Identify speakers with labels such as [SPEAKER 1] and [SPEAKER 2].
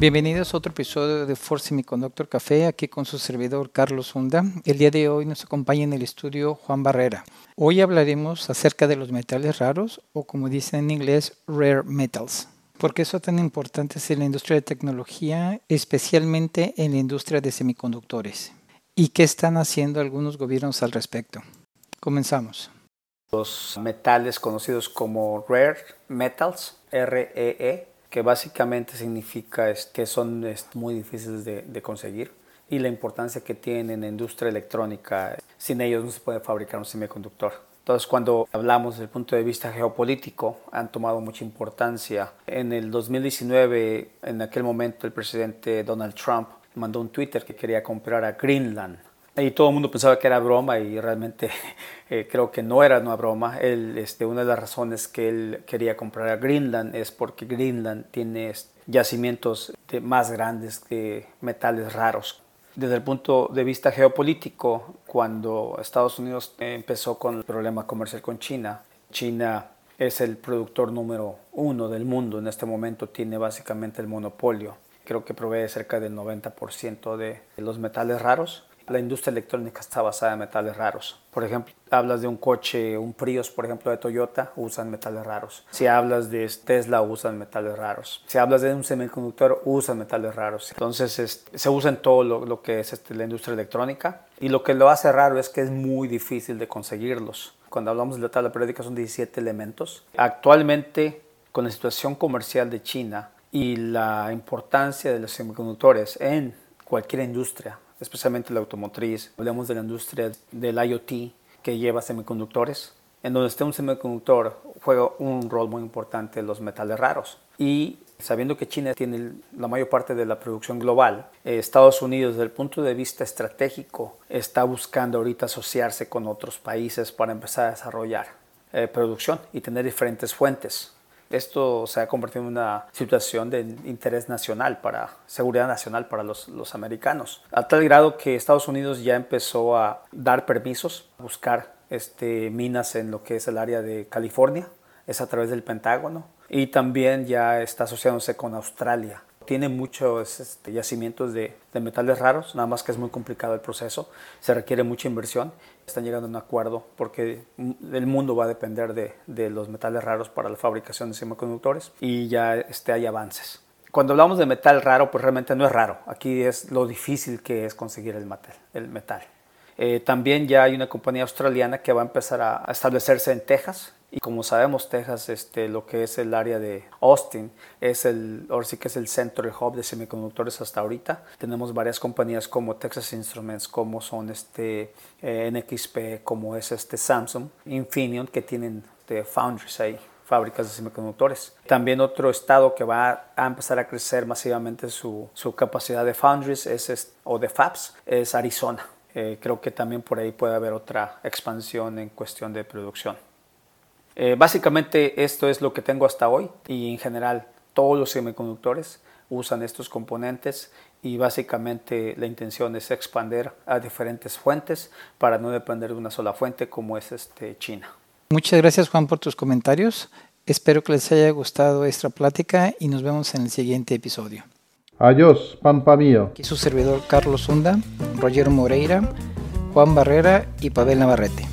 [SPEAKER 1] Bienvenidos a otro episodio de Force Semiconductor Café, aquí con su servidor Carlos Hunda. El día de hoy nos acompaña en el estudio Juan Barrera. Hoy hablaremos acerca de los metales raros o como dicen en inglés, rare metals. ¿Por qué son tan importantes en la industria de tecnología, especialmente en la industria de semiconductores? ¿Y qué están haciendo algunos gobiernos al respecto? Comenzamos.
[SPEAKER 2] Los metales conocidos como rare metals, REE, e, que básicamente significa que son muy difíciles de, conseguir y la importancia que tienen en la industria electrónica. Sin ellos no se puede fabricar un semiconductor. Entonces, cuando hablamos desde el punto de vista geopolítico, han tomado mucha importancia. En el 2019, en aquel momento, el presidente Donald Trump mandó un Twitter que quería comprar a Greenland y todo el mundo pensaba que era broma y realmente eh, creo que no era una broma. Él, este, una de las razones que él quería comprar a Greenland es porque Greenland tiene yacimientos de más grandes que metales raros. Desde el punto de vista geopolítico, cuando Estados Unidos empezó con el problema comercial con China, China es el productor número uno del mundo en este momento, tiene básicamente el monopolio. Creo que provee cerca del 90% de los metales raros la industria electrónica está basada en metales raros. Por ejemplo, hablas de un coche, un Prius, por ejemplo, de Toyota, usan metales raros. Si hablas de Tesla, usan metales raros. Si hablas de un semiconductor, usan metales raros. Entonces, se usa en todo lo, que es este, la industria electrónica. Y lo que lo hace raro es que es muy difícil de conseguirlos. Cuando hablamos de la tabla periódica son 17 elementos. Actualmente, con la situación comercial de China y la importancia de los semiconductores en cualquier industria, especialmente la automotriz. Hablamos de la industria del IoT que lleva semiconductores. En donde esté un semiconductor juega un rol muy importante los metales raros. Y sabiendo que China tiene la mayor parte de la producción global, eh, Estados Unidos desde el punto de vista estratégico está buscando ahorita asociarse con otros países para empezar a desarrollar eh, producción y tener diferentes fuentes. Esto se ha convertido en una situación de interés nacional para seguridad nacional para los, los, americanos, a tal grado que Estados Unidos ya empezó a dar permisos, a buscar este, minas en lo que es el área de California, es a través del Pentágono, y también ya está asociándose con Australia tiene muchos este, yacimientos de, metales raros, nada más que es muy complicado el proceso, se requiere mucha inversión. Están llegando a un acuerdo porque el mundo va a depender de, los metales raros para la fabricación de semiconductores y ya este, hay avances. Cuando hablamos de metal raro, pues realmente no es raro. Aquí es lo difícil que es conseguir el metal. El metal. Eh, también ya hay una compañía australiana que va a empezar a establecerse en Texas y como sabemos, Texas, este, lo que es el área de Austin, es el, ahora sí que es el centro, el hub de semiconductores hasta ahorita. Tenemos varias compañías como Texas Instruments, como son este, eh, NXP, como es este Samsung, Infineon, que tienen de foundries ahí fábricas de semiconductores. También otro estado que va a empezar a crecer masivamente su, su capacidad de foundries es, o de fabs es Arizona. Eh, creo que también por ahí puede haber otra expansión en cuestión de producción. Eh, básicamente esto es lo que tengo hasta hoy y en general todos los semiconductores usan estos componentes y básicamente la intención es expandir a diferentes fuentes para no depender de una sola fuente como es este China.
[SPEAKER 1] Muchas gracias Juan por tus comentarios. Espero que les haya gustado esta plática y nos vemos en el siguiente episodio.
[SPEAKER 3] Adiós, pampa mío.
[SPEAKER 1] Aquí su servidor Carlos Hunda, Roger Moreira, Juan Barrera y Pavel Navarrete.